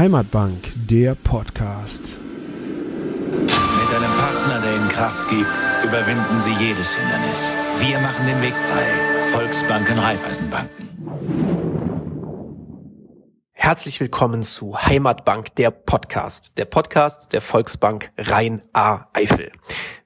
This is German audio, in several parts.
Heimatbank, der Podcast. Mit einem Partner, der Ihnen Kraft gibt, überwinden Sie jedes Hindernis. Wir machen den Weg frei. Volksbanken, Raiffeisenbanken. Herzlich willkommen zu Heimatbank, der Podcast. Der Podcast der Volksbank Rhein-A-Eifel.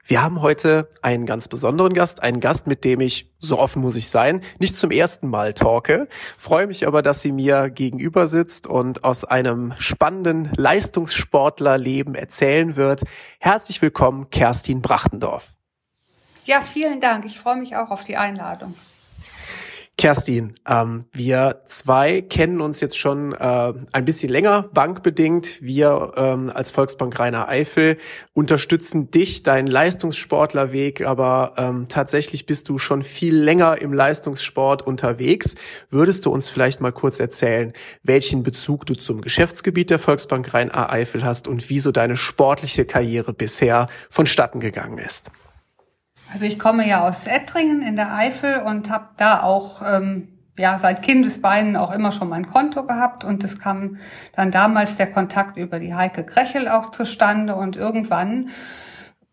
Wir haben heute einen ganz besonderen Gast, einen Gast, mit dem ich, so offen muss ich sein, nicht zum ersten Mal talke. Freue mich aber, dass sie mir gegenüber sitzt und aus einem spannenden Leistungssportlerleben erzählen wird. Herzlich willkommen, Kerstin Brachtendorf. Ja, vielen Dank. Ich freue mich auch auf die Einladung. Kerstin, ähm, wir zwei kennen uns jetzt schon äh, ein bisschen länger, bankbedingt. Wir ähm, als Volksbank Rainer Eifel unterstützen dich, deinen Leistungssportlerweg, aber ähm, tatsächlich bist du schon viel länger im Leistungssport unterwegs. Würdest du uns vielleicht mal kurz erzählen, welchen Bezug du zum Geschäftsgebiet der Volksbank Rainer Eifel hast und wieso deine sportliche Karriere bisher vonstatten gegangen ist? Also ich komme ja aus Ettringen in der Eifel und habe da auch ähm, ja seit Kindesbeinen auch immer schon mein Konto gehabt und es kam dann damals der Kontakt über die Heike Krechel auch zustande und irgendwann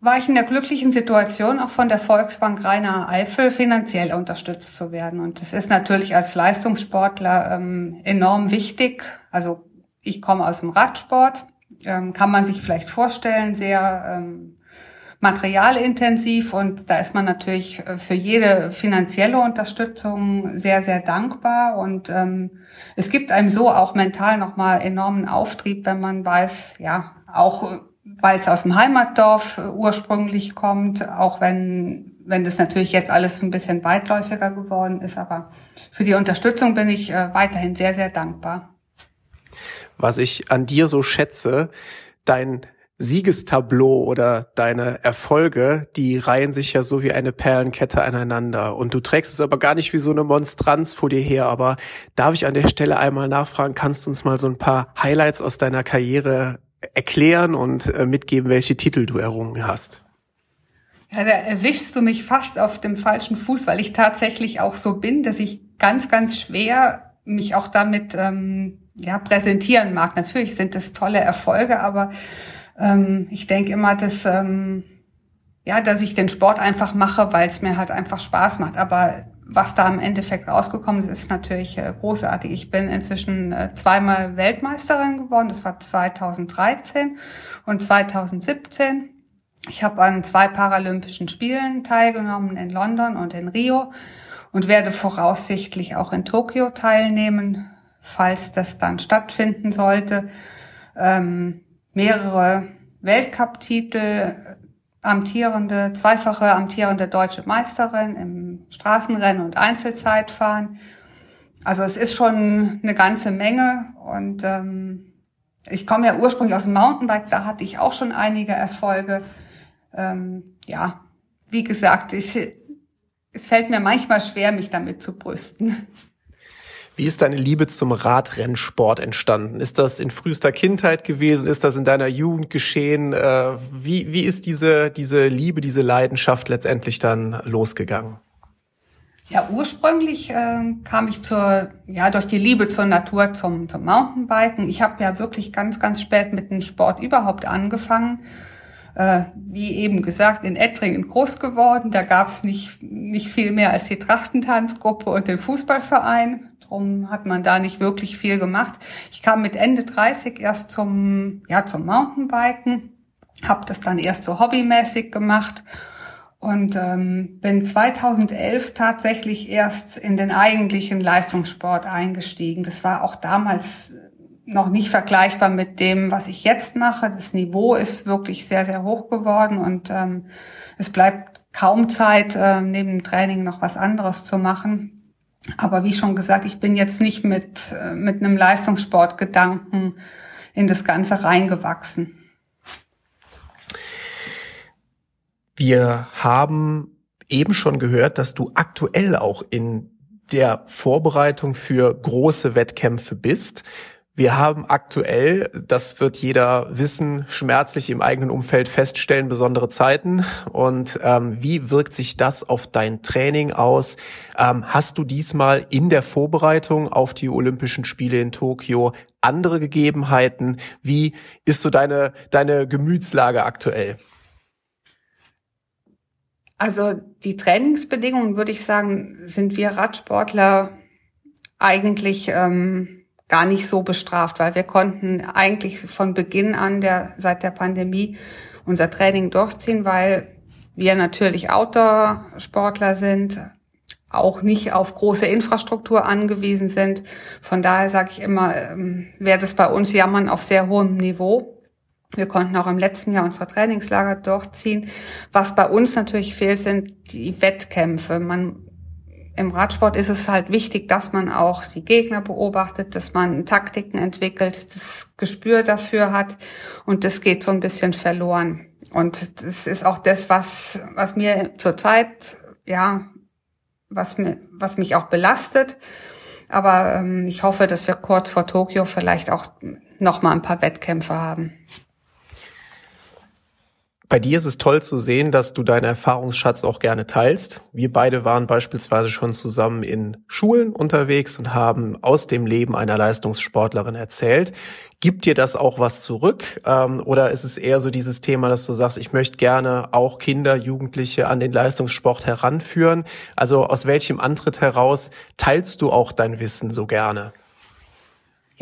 war ich in der glücklichen Situation, auch von der Volksbank Rainer Eifel finanziell unterstützt zu werden. Und das ist natürlich als Leistungssportler ähm, enorm wichtig. Also ich komme aus dem Radsport, ähm, kann man sich vielleicht vorstellen, sehr ähm, materialintensiv und da ist man natürlich äh, für jede finanzielle Unterstützung sehr, sehr dankbar und ähm, es gibt einem so auch mental nochmal enormen Auftrieb, wenn man weiß, ja, auch weil es aus dem Heimatdorf äh, ursprünglich kommt, auch wenn wenn das natürlich jetzt alles ein bisschen weitläufiger geworden ist, aber für die Unterstützung bin ich äh, weiterhin sehr, sehr dankbar. Was ich an dir so schätze, dein Siegestableau oder deine Erfolge, die reihen sich ja so wie eine Perlenkette aneinander. Und du trägst es aber gar nicht wie so eine Monstranz vor dir her. Aber darf ich an der Stelle einmal nachfragen, kannst du uns mal so ein paar Highlights aus deiner Karriere erklären und äh, mitgeben, welche Titel du errungen hast? Ja, da erwischst du mich fast auf dem falschen Fuß, weil ich tatsächlich auch so bin, dass ich ganz, ganz schwer mich auch damit ähm, ja, präsentieren mag. Natürlich sind das tolle Erfolge, aber ähm, ich denke immer, dass, ähm, ja, dass ich den Sport einfach mache, weil es mir halt einfach Spaß macht. Aber was da im Endeffekt rausgekommen ist, ist natürlich äh, großartig. Ich bin inzwischen äh, zweimal Weltmeisterin geworden. Das war 2013 und 2017. Ich habe an zwei Paralympischen Spielen teilgenommen in London und in Rio und werde voraussichtlich auch in Tokio teilnehmen, falls das dann stattfinden sollte. Ähm, mehrere Weltcup-Titel, amtierende, zweifache amtierende deutsche Meisterin im Straßenrennen und Einzelzeitfahren. Also es ist schon eine ganze Menge und ähm, ich komme ja ursprünglich aus dem Mountainbike, da hatte ich auch schon einige Erfolge. Ähm, ja, wie gesagt, ich, es fällt mir manchmal schwer, mich damit zu brüsten. Wie ist deine Liebe zum Radrennsport entstanden? Ist das in frühester Kindheit gewesen? Ist das in deiner Jugend geschehen? Äh, wie, wie ist diese, diese Liebe, diese Leidenschaft letztendlich dann losgegangen? Ja, ursprünglich äh, kam ich zur, ja, durch die Liebe zur Natur zum, zum Mountainbiken. Ich habe ja wirklich ganz, ganz spät mit dem Sport überhaupt angefangen äh, wie eben gesagt, in Ettringen groß geworden. Da gab es nicht, nicht viel mehr als die Trachtentanzgruppe und den Fußballverein. Drum hat man da nicht wirklich viel gemacht. Ich kam mit Ende 30 erst zum, ja, zum Mountainbiken, habe das dann erst so hobbymäßig gemacht und ähm, bin 2011 tatsächlich erst in den eigentlichen Leistungssport eingestiegen. Das war auch damals noch nicht vergleichbar mit dem, was ich jetzt mache. Das Niveau ist wirklich sehr, sehr hoch geworden und ähm, es bleibt kaum Zeit, äh, neben dem Training noch was anderes zu machen. Aber wie schon gesagt, ich bin jetzt nicht mit, äh, mit einem Leistungssportgedanken in das Ganze reingewachsen. Wir haben eben schon gehört, dass du aktuell auch in der Vorbereitung für große Wettkämpfe bist. Wir haben aktuell, das wird jeder wissen, schmerzlich im eigenen Umfeld feststellen, besondere Zeiten. Und ähm, wie wirkt sich das auf dein Training aus? Ähm, hast du diesmal in der Vorbereitung auf die Olympischen Spiele in Tokio andere Gegebenheiten? Wie ist so deine, deine Gemütslage aktuell? Also die Trainingsbedingungen, würde ich sagen, sind wir Radsportler eigentlich ähm, gar nicht so bestraft, weil wir konnten eigentlich von Beginn an der, seit der Pandemie unser Training durchziehen, weil wir natürlich Outdoor-Sportler sind, auch nicht auf große Infrastruktur angewiesen sind. Von daher sage ich immer, ähm, wäre das bei uns Jammern auf sehr hohem Niveau. Wir konnten auch im letzten Jahr unsere Trainingslager durchziehen. Was bei uns natürlich fehlt, sind die Wettkämpfe. Man im Radsport ist es halt wichtig, dass man auch die Gegner beobachtet, dass man Taktiken entwickelt, das Gespür dafür hat und das geht so ein bisschen verloren. Und das ist auch das, was, was mir zurzeit, ja, was, mir, was mich auch belastet. Aber ähm, ich hoffe, dass wir kurz vor Tokio vielleicht auch noch mal ein paar Wettkämpfe haben. Bei dir ist es toll zu sehen, dass du deinen Erfahrungsschatz auch gerne teilst. Wir beide waren beispielsweise schon zusammen in Schulen unterwegs und haben aus dem Leben einer Leistungssportlerin erzählt. Gibt dir das auch was zurück? Ähm, oder ist es eher so dieses Thema, dass du sagst, ich möchte gerne auch Kinder, Jugendliche an den Leistungssport heranführen? Also aus welchem Antritt heraus teilst du auch dein Wissen so gerne?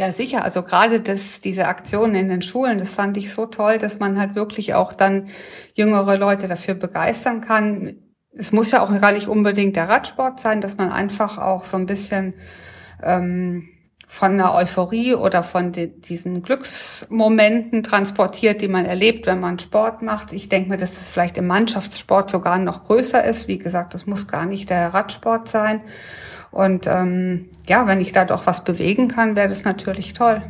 Ja, sicher. Also gerade das, diese Aktionen in den Schulen, das fand ich so toll, dass man halt wirklich auch dann jüngere Leute dafür begeistern kann. Es muss ja auch gar nicht unbedingt der Radsport sein, dass man einfach auch so ein bisschen ähm, von einer Euphorie oder von diesen Glücksmomenten transportiert, die man erlebt, wenn man Sport macht. Ich denke mir, dass das vielleicht im Mannschaftssport sogar noch größer ist. Wie gesagt, das muss gar nicht der Radsport sein. Und ähm, ja, wenn ich da doch was bewegen kann, wäre das natürlich toll.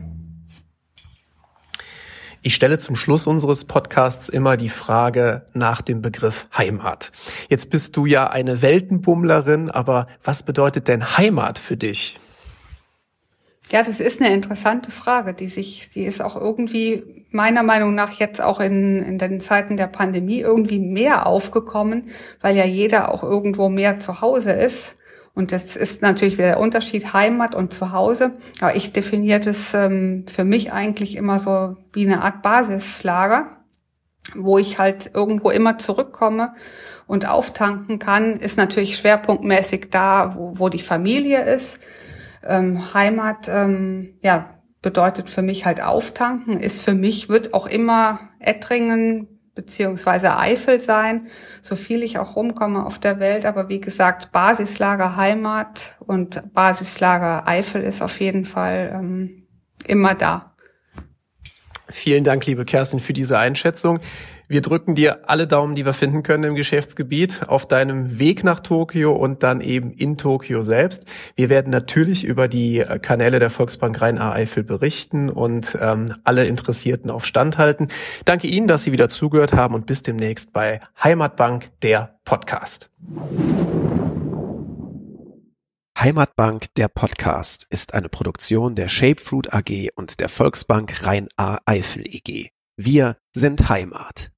Ich stelle zum Schluss unseres Podcasts immer die Frage nach dem Begriff Heimat. Jetzt bist du ja eine Weltenbummlerin, aber was bedeutet denn Heimat für dich? Ja, das ist eine interessante Frage, die sich, die ist auch irgendwie meiner Meinung nach jetzt auch in, in den Zeiten der Pandemie irgendwie mehr aufgekommen, weil ja jeder auch irgendwo mehr zu Hause ist. Und das ist natürlich wieder der Unterschied Heimat und Zuhause. Aber ich definiere das ähm, für mich eigentlich immer so wie eine Art Basislager, wo ich halt irgendwo immer zurückkomme und auftanken kann, ist natürlich schwerpunktmäßig da, wo, wo die Familie ist. Ähm, Heimat, ähm, ja, bedeutet für mich halt auftanken, ist für mich, wird auch immer Ettringen, beziehungsweise Eifel sein, so viel ich auch rumkomme auf der Welt. Aber wie gesagt, Basislager Heimat und Basislager Eifel ist auf jeden Fall ähm, immer da. Vielen Dank, liebe Kerstin, für diese Einschätzung. Wir drücken dir alle Daumen, die wir finden können im Geschäftsgebiet, auf deinem Weg nach Tokio und dann eben in Tokio selbst. Wir werden natürlich über die Kanäle der Volksbank Rhein-A-Eifel berichten und ähm, alle Interessierten auf Stand halten. Danke Ihnen, dass Sie wieder zugehört haben und bis demnächst bei Heimatbank, der Podcast. Heimatbank, der Podcast, ist eine Produktion der Shapefruit AG und der Volksbank Rhein-A-Eifel EG. Wir sind Heimat.